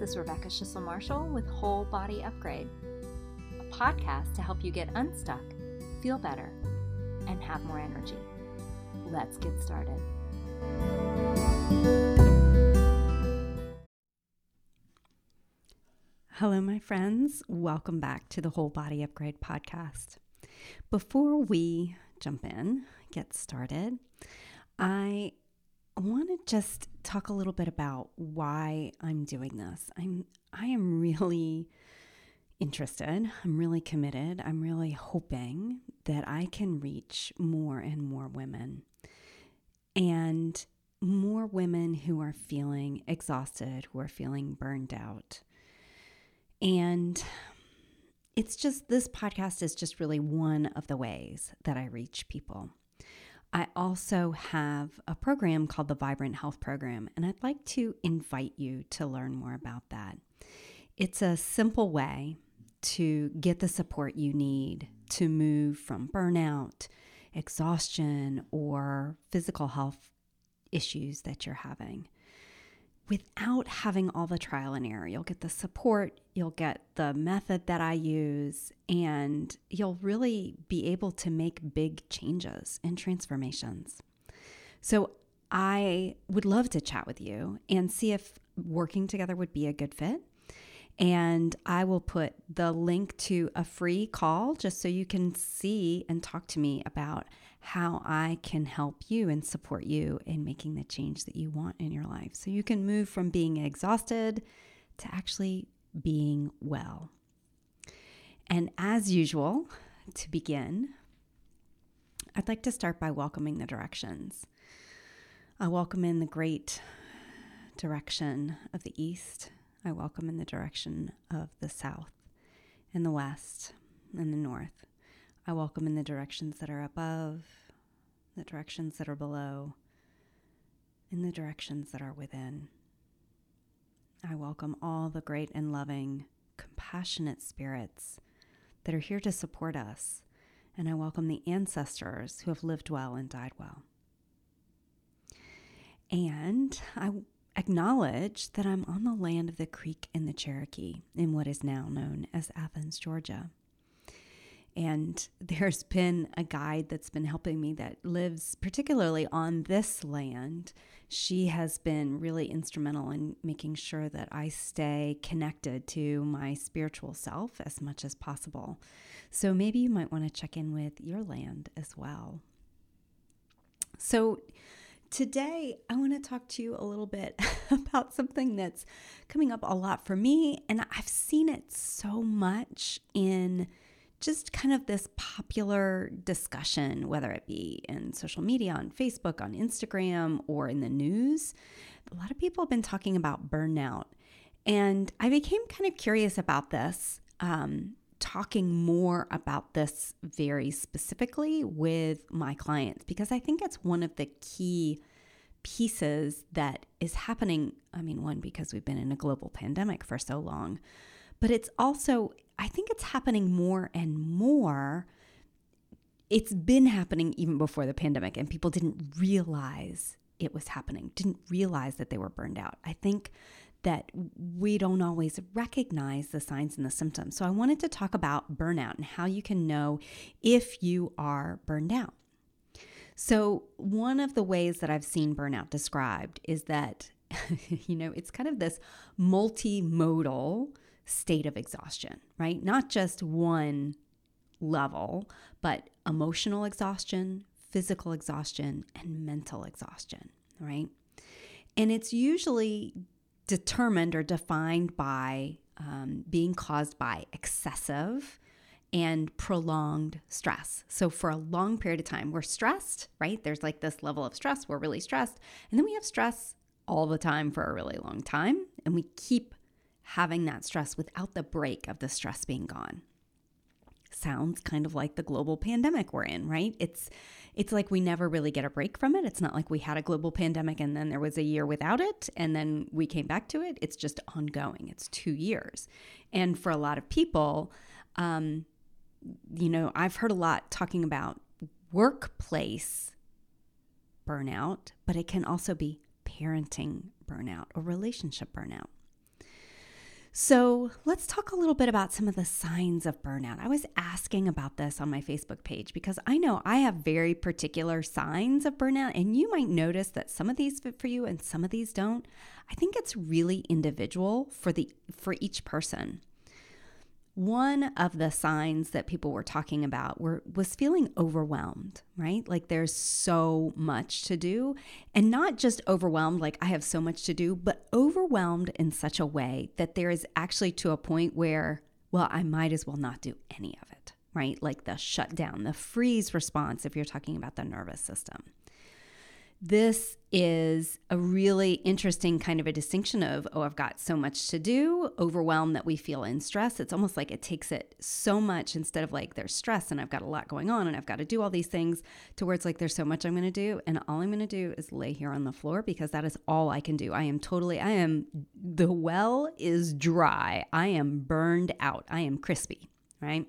This is Rebecca Shisler Marshall with Whole Body Upgrade, a podcast to help you get unstuck, feel better, and have more energy. Let's get started. Hello, my friends. Welcome back to the Whole Body Upgrade podcast. Before we jump in, get started, I want to just talk a little bit about why I'm doing this. I'm I am really interested. I'm really committed. I'm really hoping that I can reach more and more women. And more women who are feeling exhausted, who are feeling burned out. And it's just this podcast is just really one of the ways that I reach people. I also have a program called the Vibrant Health Program, and I'd like to invite you to learn more about that. It's a simple way to get the support you need to move from burnout, exhaustion, or physical health issues that you're having without having all the trial and error. You'll get the support, you'll get the method that I use, and you'll really be able to make big changes and transformations. So, I would love to chat with you and see if working together would be a good fit. And I will put the link to a free call just so you can see and talk to me about how I can help you and support you in making the change that you want in your life. So you can move from being exhausted to actually being well. And as usual, to begin, I'd like to start by welcoming the directions. I welcome in the great direction of the east. I welcome in the direction of the south and the west and the north. I welcome in the directions that are above, the directions that are below, in the directions that are within. I welcome all the great and loving, compassionate spirits that are here to support us, and I welcome the ancestors who have lived well and died well. And I acknowledge that I'm on the land of the Creek and the Cherokee in what is now known as Athens, Georgia. And there's been a guide that's been helping me that lives particularly on this land. She has been really instrumental in making sure that I stay connected to my spiritual self as much as possible. So maybe you might want to check in with your land as well. So, today I want to talk to you a little bit about something that's coming up a lot for me, and I've seen it so much in just kind of this popular discussion, whether it be in social media, on Facebook, on Instagram, or in the news. A lot of people have been talking about burnout. And I became kind of curious about this, um, talking more about this very specifically with my clients, because I think it's one of the key pieces that is happening. I mean, one, because we've been in a global pandemic for so long, but it's also I think it's happening more and more. It's been happening even before the pandemic, and people didn't realize it was happening, didn't realize that they were burned out. I think that we don't always recognize the signs and the symptoms. So I wanted to talk about burnout and how you can know if you are burned out. So, one of the ways that I've seen burnout described is that, you know, it's kind of this multimodal state of exhaustion, right? Not just one level, but emotional exhaustion, physical exhaustion, and mental exhaustion, right? And it's usually determined or defined by um, being caused by excessive and prolonged stress. So, for a long period of time, we're stressed, right? There's like this level of stress, we're really stressed. And then we have stress all the time for a really long time, and we keep having that stress without the break of the stress being gone. Sounds kind of like the global pandemic we're in, right? It's it's like we never really get a break from it. It's not like we had a global pandemic and then there was a year without it and then we came back to it. It's just ongoing. It's 2 years. And for a lot of people, um, you know, I've heard a lot talking about workplace burnout, but it can also be parenting burnout or relationship burnout. So, let's talk a little bit about some of the signs of burnout. I was asking about this on my Facebook page because I know I have very particular signs of burnout, and you might notice that some of these fit for you and some of these don't. I think it's really individual for the for each person one of the signs that people were talking about were was feeling overwhelmed right? Like there's so much to do and not just overwhelmed like i have so much to do but overwhelmed in such a way that there is actually to a point where well i might as well not do any of it right? Like the shutdown the freeze response if you're talking about the nervous system this is a really interesting kind of a distinction of, oh, I've got so much to do, overwhelmed that we feel in stress. It's almost like it takes it so much instead of like there's stress and I've got a lot going on and I've got to do all these things to where it's like there's so much I'm going to do. And all I'm going to do is lay here on the floor because that is all I can do. I am totally, I am, the well is dry. I am burned out. I am crispy, right?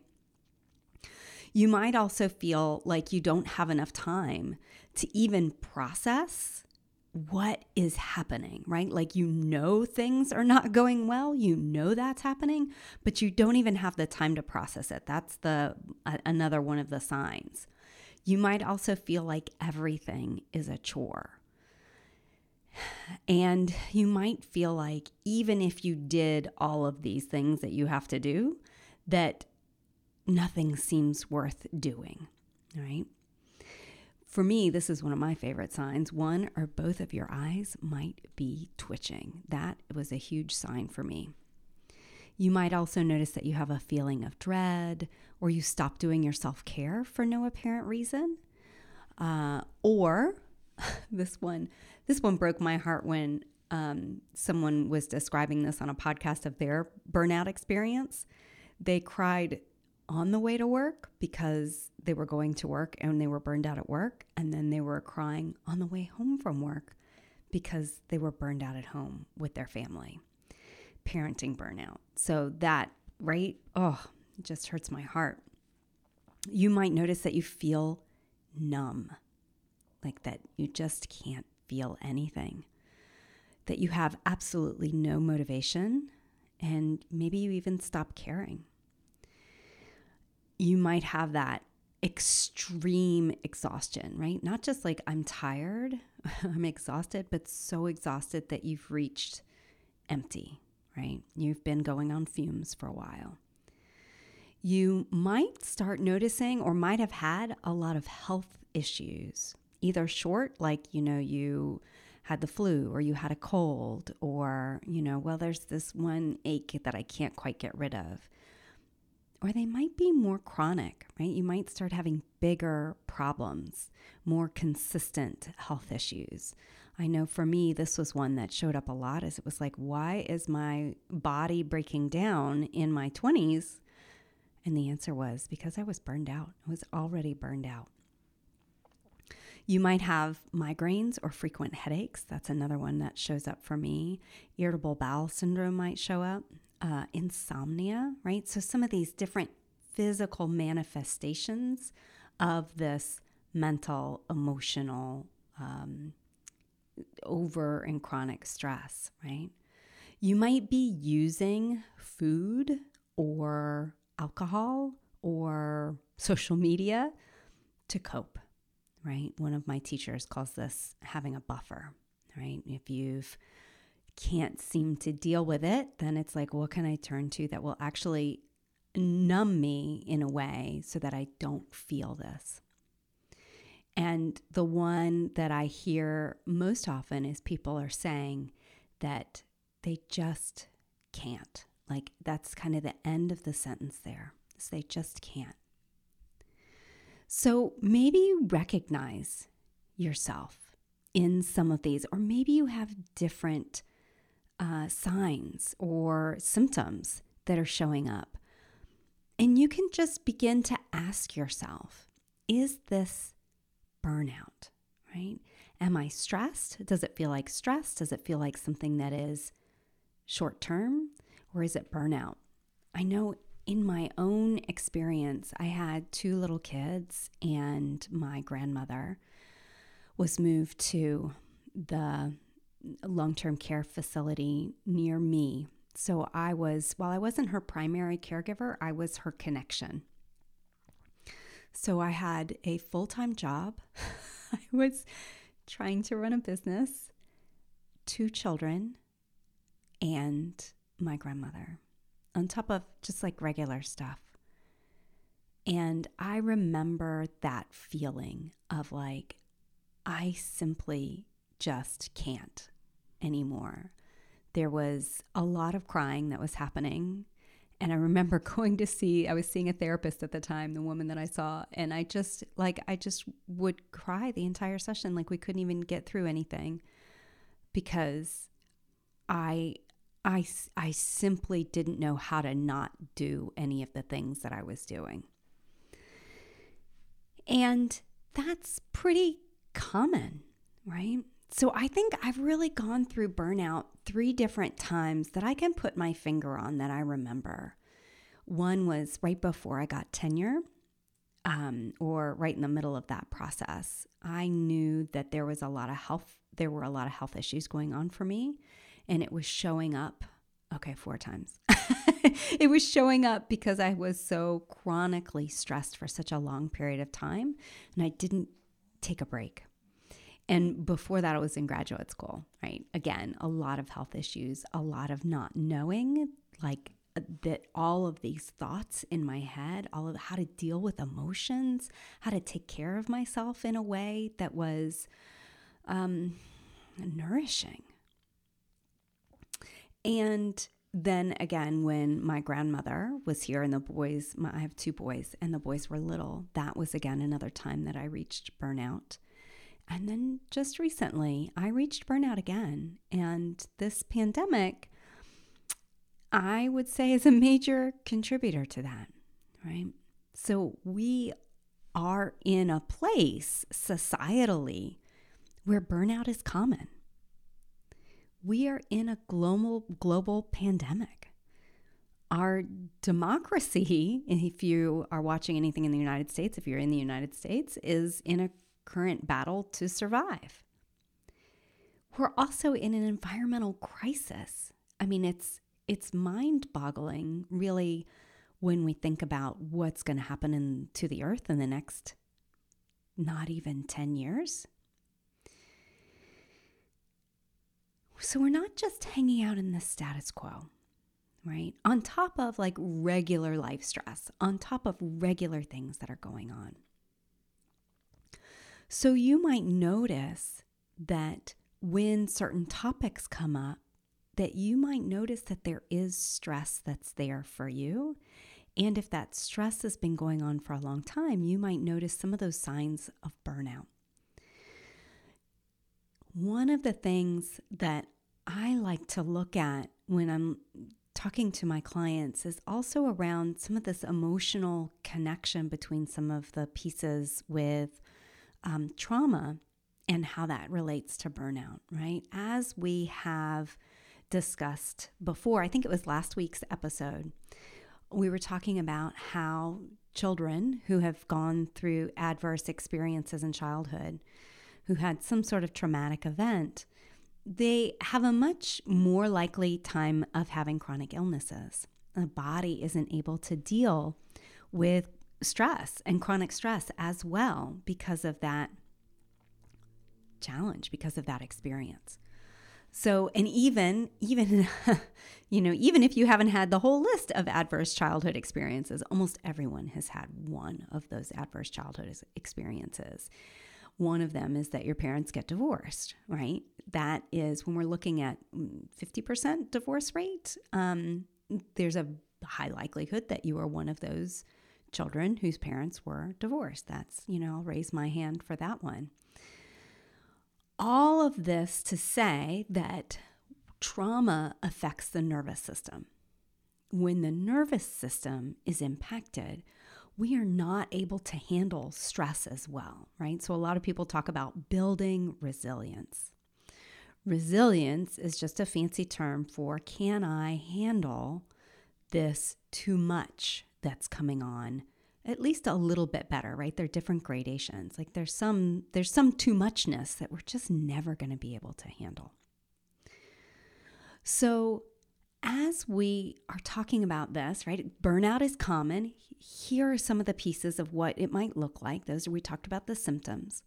You might also feel like you don't have enough time to even process what is happening, right? Like you know things are not going well, you know that's happening, but you don't even have the time to process it. That's the another one of the signs. You might also feel like everything is a chore. And you might feel like even if you did all of these things that you have to do, that nothing seems worth doing, right? For me, this is one of my favorite signs. One or both of your eyes might be twitching. That was a huge sign for me. You might also notice that you have a feeling of dread or you stop doing your self care for no apparent reason. Uh, or this one, this one broke my heart when um, someone was describing this on a podcast of their burnout experience. They cried on the way to work because they were going to work and they were burned out at work. And then they were crying on the way home from work because they were burned out at home with their family. Parenting burnout. So that, right? Oh, just hurts my heart. You might notice that you feel numb, like that you just can't feel anything, that you have absolutely no motivation, and maybe you even stop caring you might have that extreme exhaustion, right? Not just like I'm tired, I'm exhausted, but so exhausted that you've reached empty, right? You've been going on fumes for a while. You might start noticing or might have had a lot of health issues, either short, like, you know, you had the flu or you had a cold, or, you know, well, there's this one ache that I can't quite get rid of or they might be more chronic, right? You might start having bigger problems, more consistent health issues. I know for me, this was one that showed up a lot as it was like, why is my body breaking down in my 20s? And the answer was because I was burned out. I was already burned out. You might have migraines or frequent headaches. That's another one that shows up for me. Irritable bowel syndrome might show up uh, insomnia, right? So, some of these different physical manifestations of this mental, emotional, um, over and chronic stress, right? You might be using food or alcohol or social media to cope, right? One of my teachers calls this having a buffer, right? If you've can't seem to deal with it, then it's like, what can I turn to that will actually numb me in a way so that I don't feel this? And the one that I hear most often is people are saying that they just can't. Like that's kind of the end of the sentence there. Is they just can't. So maybe you recognize yourself in some of these, or maybe you have different uh, signs or symptoms that are showing up. And you can just begin to ask yourself is this burnout, right? Am I stressed? Does it feel like stress? Does it feel like something that is short term? Or is it burnout? I know in my own experience, I had two little kids, and my grandmother was moved to the long term care facility near me So I was, while I wasn't her primary caregiver, I was her connection. So I had a full time job. I was trying to run a business, two children, and my grandmother, on top of just like regular stuff. And I remember that feeling of like, I simply just can't anymore. There was a lot of crying that was happening. And I remember going to see, I was seeing a therapist at the time, the woman that I saw, and I just, like, I just would cry the entire session. Like, we couldn't even get through anything because I, I, I simply didn't know how to not do any of the things that I was doing. And that's pretty common, right? So I think I've really gone through burnout three different times that I can put my finger on that I remember. One was right before I got tenure, um, or right in the middle of that process. I knew that there was a lot of health, there were a lot of health issues going on for me, and it was showing up. Okay, four times. it was showing up because I was so chronically stressed for such a long period of time, and I didn't take a break. And before that, I was in graduate school, right? Again, a lot of health issues, a lot of not knowing, like uh, that all of these thoughts in my head, all of how to deal with emotions, how to take care of myself in a way that was um, nourishing. And then again, when my grandmother was here and the boys, my, I have two boys, and the boys were little, that was again another time that I reached burnout. And then just recently, I reached burnout again. And this pandemic, I would say, is a major contributor to that, right? So we are in a place societally where burnout is common. We are in a global global pandemic. Our democracy, if you are watching anything in the United States, if you're in the United States, is in a current battle to survive. We're also in an environmental crisis. I mean, it's it's mind-boggling really when we think about what's going to happen in, to the earth in the next not even 10 years. So we're not just hanging out in the status quo, right? On top of like regular life stress, on top of regular things that are going on. So you might notice that when certain topics come up, that you might notice that there is stress that's there for you. And if that stress has been going on for a long time, you might notice some of those signs of burnout. One of the things that I like to look at when I'm talking to my clients is also around some of this emotional connection between some of the pieces with um, trauma and how that relates to burnout, right? As we have discussed before, I think it was last week's episode, we were talking about how children who have gone through adverse experiences in childhood, who had some sort of traumatic event, they have a much more likely time of having chronic illnesses. The body isn't able to deal with stress and chronic stress as well because of that challenge, because of that experience. So, and even, even, you know, even if you haven't had the whole list of adverse childhood experiences, almost everyone has had one of those adverse childhood experiences. One of them is that your parents get divorced, right? That is when we're looking at 50% mm, divorce rate, um, there's a high likelihood that you are one of those children whose parents were divorced. That's, you know, I'll raise my hand for that one. All of this to say that trauma affects the nervous system. When the nervous system is impacted, we are not able to handle stress as well, right? So, a lot of people talk about building resilience. Resilience is just a fancy term for can I handle this too much that's coming on at least a little bit better right they're different gradations like there's some there's some too muchness that we're just never going to be able to handle so as we are talking about this, right, burnout is common. Here are some of the pieces of what it might look like. Those are, we talked about the symptoms.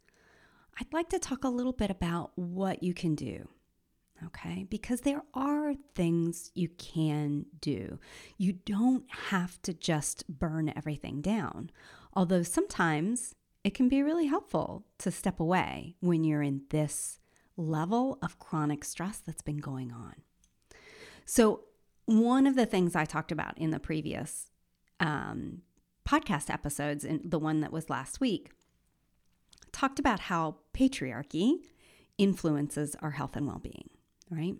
I'd like to talk a little bit about what you can do. Okay, because there are things you can do. You don't have to just burn everything down. Although sometimes it can be really helpful to step away when you're in this level of chronic stress that's been going on. So, one of the things I talked about in the previous um, podcast episodes, and the one that was last week, talked about how patriarchy influences our health and well being, right?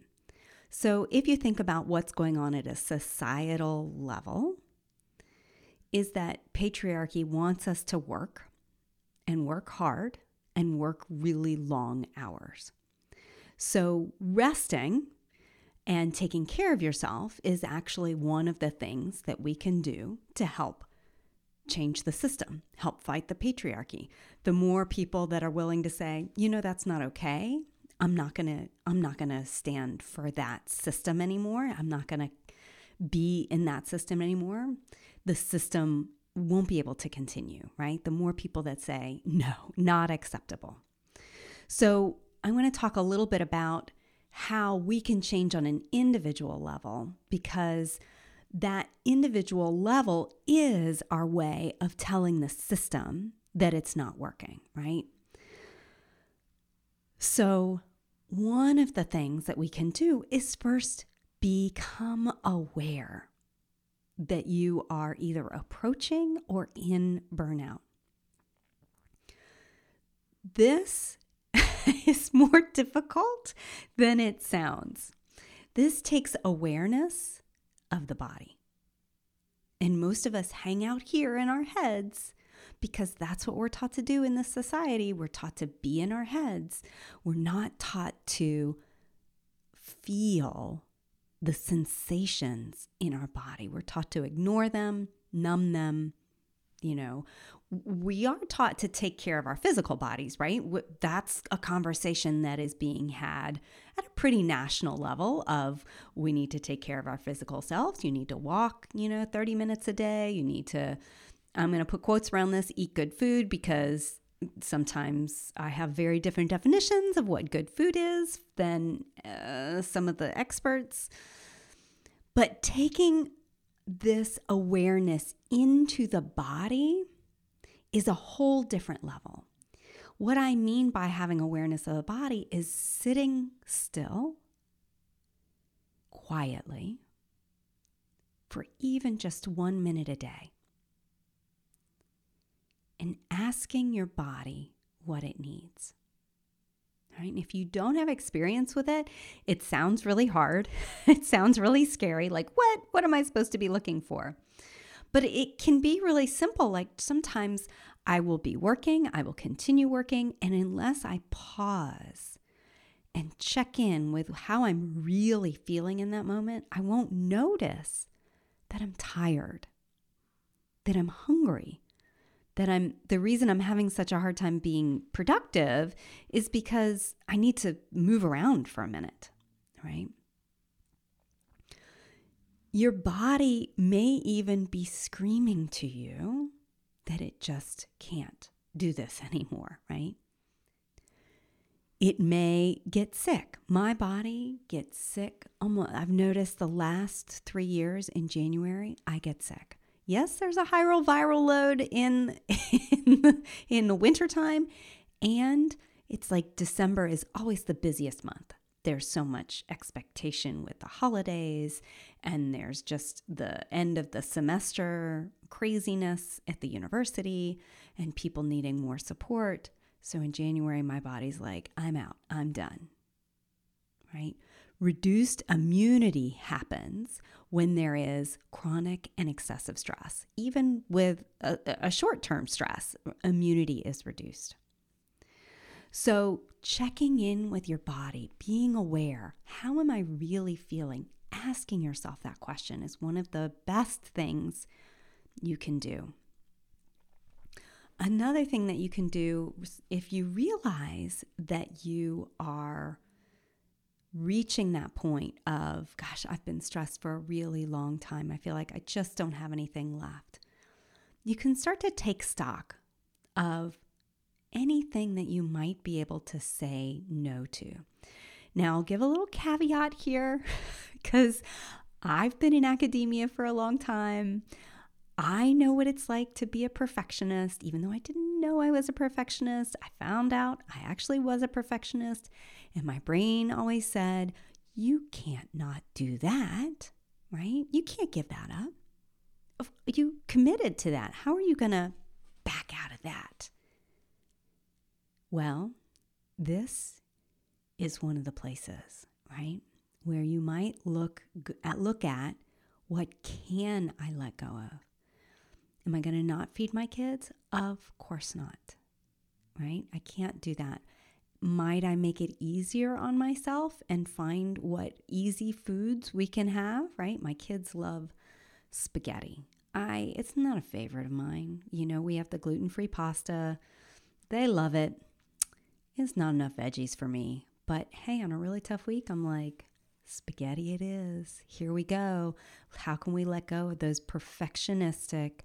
So, if you think about what's going on at a societal level, is that patriarchy wants us to work and work hard and work really long hours. So, resting and taking care of yourself is actually one of the things that we can do to help change the system, help fight the patriarchy. The more people that are willing to say, you know, that's not okay. I'm not going to I'm not going to stand for that system anymore. I'm not going to be in that system anymore. The system won't be able to continue, right? The more people that say, no, not acceptable. So, I'm going to talk a little bit about how we can change on an individual level because that individual level is our way of telling the system that it's not working, right? So, one of the things that we can do is first become aware that you are either approaching or in burnout. This is more difficult than it sounds. This takes awareness of the body. And most of us hang out here in our heads because that's what we're taught to do in this society. We're taught to be in our heads. We're not taught to feel the sensations in our body. We're taught to ignore them, numb them, you know, we are taught to take care of our physical bodies, right? That's a conversation that is being had at a pretty national level of we need to take care of our physical selves. You need to walk, you know, 30 minutes a day. You need to I'm going to put quotes around this, eat good food because sometimes I have very different definitions of what good food is than uh, some of the experts. But taking this awareness into the body is a whole different level. What I mean by having awareness of the body is sitting still, quietly, for even just one minute a day, and asking your body what it needs. Right? And if you don't have experience with it, it sounds really hard. it sounds really scary. Like, what? What am I supposed to be looking for? But it can be really simple. Like sometimes I will be working, I will continue working, and unless I pause and check in with how I'm really feeling in that moment, I won't notice that I'm tired, that I'm hungry, that I'm the reason I'm having such a hard time being productive is because I need to move around for a minute, right? Your body may even be screaming to you that it just can't do this anymore, right? It may get sick. My body gets sick. I've noticed the last three years in January, I get sick yes, there's a higher viral load in in in the wintertime, and it's like December is always the busiest month. There's so much expectation with the holidays, and there's just the end of the semester craziness at the university, and people needing more support. So in January, my body's like, I'm out, I'm done. Right? Reduced immunity happens when there is chronic and excessive stress. Even with a, a short term stress, immunity is reduced. So, checking in with your body, being aware, how am I really feeling? Asking yourself that question is one of the best things you can do. Another thing that you can do if you realize that you are reaching that point of, gosh, I've been stressed for a really long time. I feel like I just don't have anything left. You can start to take stock of anything that you might be able to say no to. Now, I'll give a little caveat here because I've been in academia for a long time. I know what it's like to be a perfectionist, even though I didn't know I was a perfectionist. I found out I actually was a perfectionist, and my brain always said, You can't not do that, right? You can't give that up. You committed to that. How are you going to back out of that? Well, this is one of the places, right? Where you might look at look at what can I let go of? Am I going to not feed my kids? Of course not. Right? I can't do that. Might I make it easier on myself and find what easy foods we can have, right? My kids love spaghetti. I it's not a favorite of mine. You know, we have the gluten-free pasta. They love it. It's not enough veggies for me. But hey, on a really tough week, I'm like, spaghetti it is. Here we go. How can we let go of those perfectionistic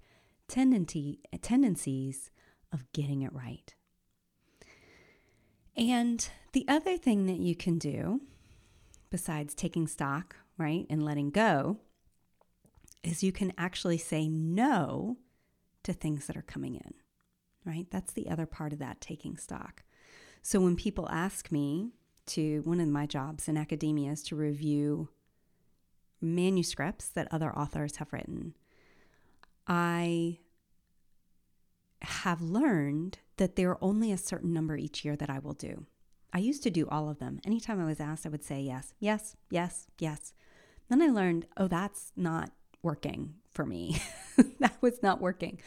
tendency, tendencies of getting it right? And the other thing that you can do, besides taking stock, right, and letting go, is you can actually say no to things that are coming in, right? That's the other part of that taking stock. So when people ask me to, one of my jobs in academia is to review manuscripts that other authors have written. I have learned that there are only a certain number each year that I will do. I used to do all of them. Anytime I was asked, I would say yes, yes, yes, yes. Then I learned, oh, that's not working for me. that was not working.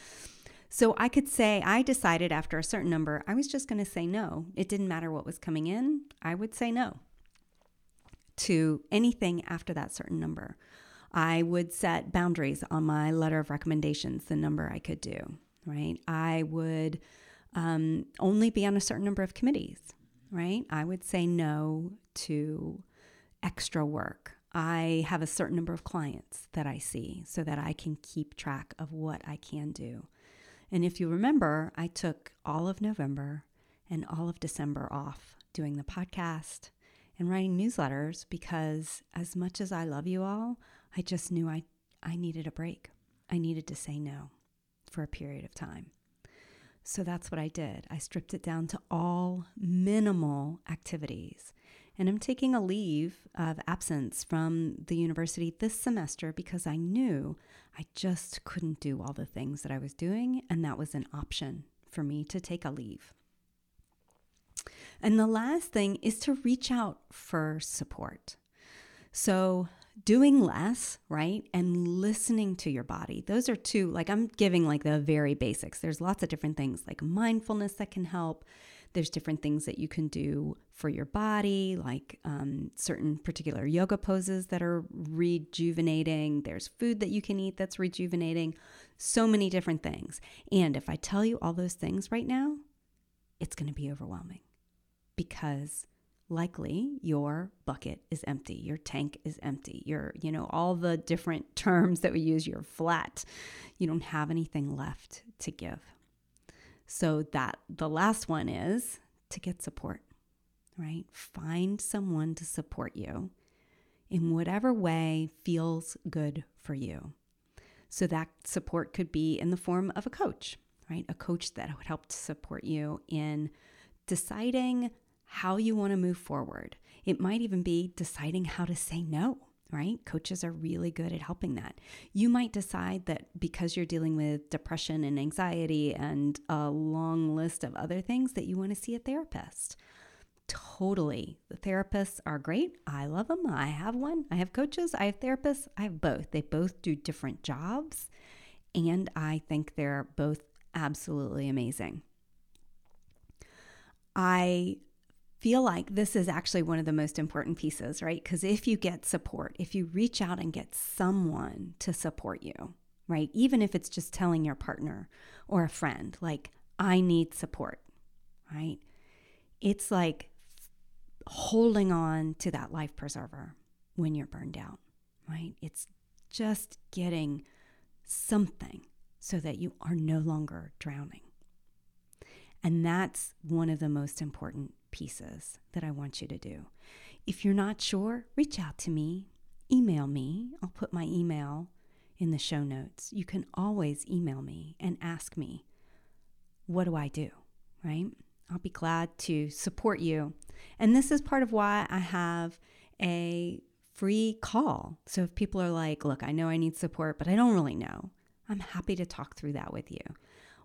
So I could say, I decided after a certain number, I was just going to say no. It didn't matter what was coming in, I would say no to anything after that certain number. I would set boundaries on my letter of recommendations, the number I could do, right? I would um, only be on a certain number of committees, right? I would say no to extra work. I have a certain number of clients that I see so that I can keep track of what I can do. And if you remember, I took all of November and all of December off doing the podcast and writing newsletters because as much as I love you all, I just knew I, I needed a break. I needed to say no for a period of time. So that's what I did. I stripped it down to all minimal activities and I'm taking a leave of absence from the university this semester because I knew I just couldn't do all the things that I was doing, and that was an option for me to take a leave. And the last thing is to reach out for support. So, doing less, right? And listening to your body. Those are two, like I'm giving like the very basics. There's lots of different things like mindfulness that can help. There's different things that you can do for your body, like um, certain particular yoga poses that are rejuvenating. There's food that you can eat that's rejuvenating. So many different things. And if I tell you all those things right now, it's going to be overwhelming because likely your bucket is empty your tank is empty your you know all the different terms that we use you're flat you don't have anything left to give so that the last one is to get support, right? Find someone to support you in whatever way feels good for you. So that support could be in the form of a coach, right? A coach that would help to support you in deciding how you want to move forward. It might even be deciding how to say no right? Coaches are really good at helping that. You might decide that because you're dealing with depression and anxiety and a long list of other things that you want to see a therapist. Totally. The therapists are great. I love them. I have one. I have coaches. I have therapists. I have both. They both do different jobs. And I think they're both absolutely amazing. I feel like this is actually one of the most important pieces, right? Because if you get support, if you reach out and get someone to support you, right? Even if it's just telling your partner or a friend, like, I need support, right? It's like holding on to that life preserver when you're burned out, right? It's just getting something so that you are no longer drowning. And that's one of the most important pieces that I want you to do. If you're not sure, reach out to me, email me. I'll put my email in the show notes. You can always email me and ask me, what do I do? Right? I'll be glad to support you. And this is part of why I have a free call. So if people are like, look, I know I need support, but I don't really know, I'm happy to talk through that with you.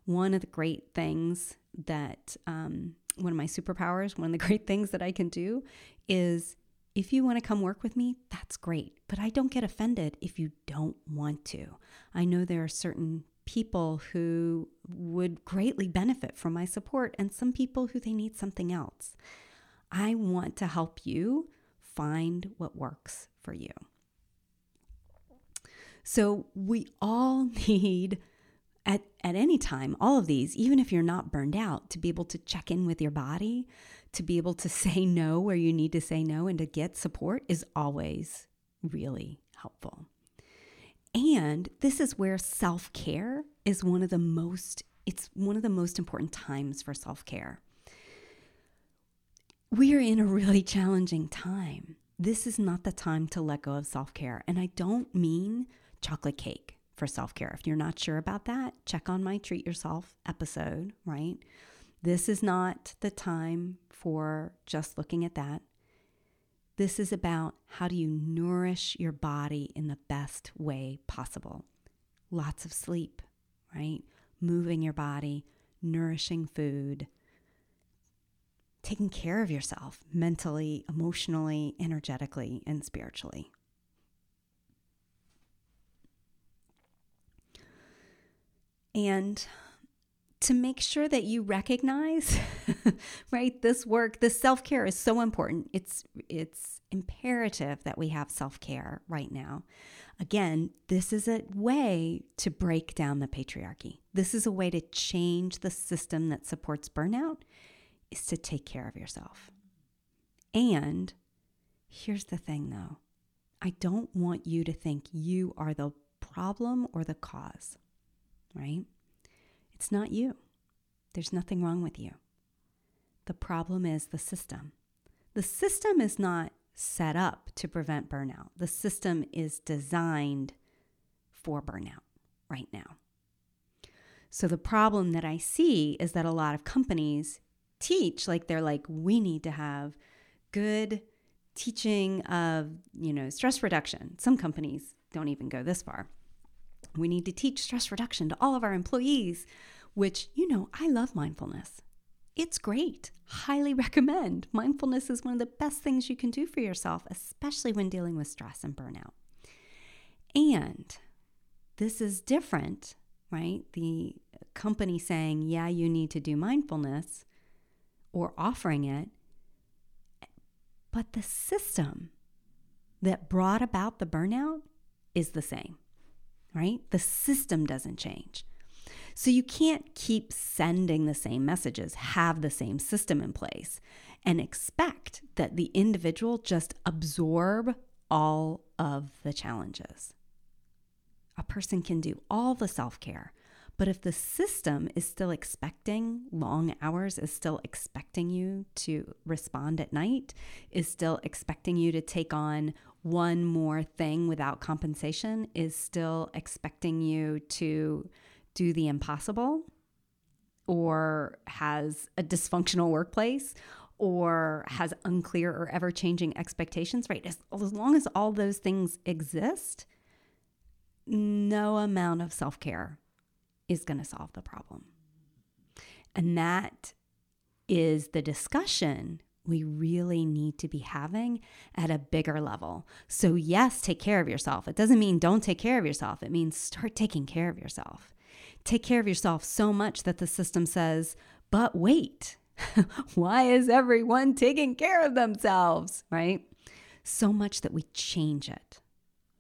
One of the great things that, um, one of my superpowers, one of the great things that I can do is if you want to come work with me, that's great. But I don't get offended if you don't want to. I know there are certain people who would greatly benefit from my support and some people who they need something else. I want to help you find what works for you. So we all need at, at any time, all of these, even if you're not burned out, to be able to check in with your body, to be able to say no where you need to say no, and to get support is always really helpful. And this is where self care is one of the most, it's one of the most important times for self care we are in a really challenging time. This is not the time to let go of self care. And I don't mean chocolate cake for self care. If you're not sure about that, check on my Treat Yourself episode, right? This is not the time for just looking at that. This is about how do you nourish your body in the best way possible. Lots of sleep, right? Moving your body, nourishing food, taking care of yourself mentally, emotionally, energetically, and spiritually. And to make sure that you recognize right this work this self-care is so important. It's it's imperative that we have self-care right now. Again this is a way to break down the patriarchy. This is a way to change the system that supports burnout is to take care of yourself. And here's the thing though. I don't want you to think you are the problem or the cause, right? It's not you. There's nothing wrong with you. The problem is the system. The system is not set up to prevent burnout, the system is designed for burnout right now. So, the problem that I see is that a lot of companies teach like they're like we need to have good teaching of you know stress reduction some companies don't even go this far we need to teach stress reduction to all of our employees which you know i love mindfulness. It's great. Highly recommend. Mindfulness is one of the best things you can do for yourself especially when dealing with stress and burnout. And this is different right? The company saying yeah you need to do mindfulness or offering it, but the system that brought about the burnout is the same, right? The system doesn't change. So you can't keep sending the same messages, have the same system in place, and expect that the individual just absorb all of the challenges. A person can do all the self care, but if the system is still expecting long hours, is still expecting you to respond at night, is still expecting you to take on one more thing without compensation, is still expecting you to do the impossible, or has a dysfunctional workplace, or has unclear or ever changing expectations, right? As, as long as all those things exist, no amount of self care is going to solve the problem. And that is the discussion we really need to be having at a bigger level. So, yes, take care of yourself. It doesn't mean don't take care of yourself, it means start taking care of yourself. Take care of yourself so much that the system says, but wait, why is everyone taking care of themselves? Right? So much that we change it.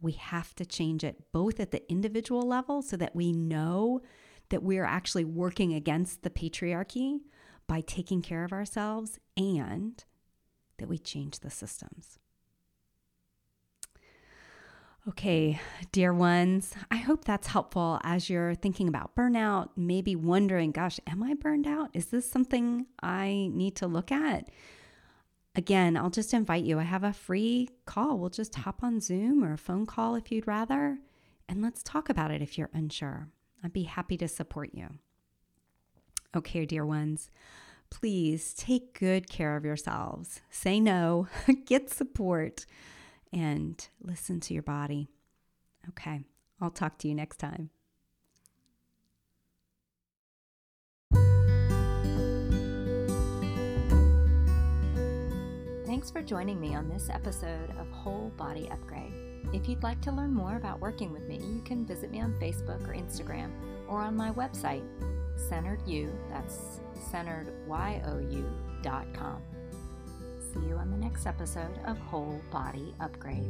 We have to change it both at the individual level so that we know that we're actually working against the patriarchy by taking care of ourselves and that we change the systems. Okay, dear ones, I hope that's helpful as you're thinking about burnout, maybe wondering, gosh, am I burned out? Is this something I need to look at? Again, I'll just invite you. I have a free call. We'll just hop on Zoom or a phone call if you'd rather, and let's talk about it if you're unsure. I'd be happy to support you. Okay, dear ones, please take good care of yourselves. Say no, get support and listen to your body. Okay, I'll talk to you next time. Thanks for joining me on this episode of Whole Body Upgrade. If you'd like to learn more about working with me, you can visit me on Facebook or Instagram or on my website, Centered You, that's CenteredYou.com. See you on the next episode of Whole Body Upgrade.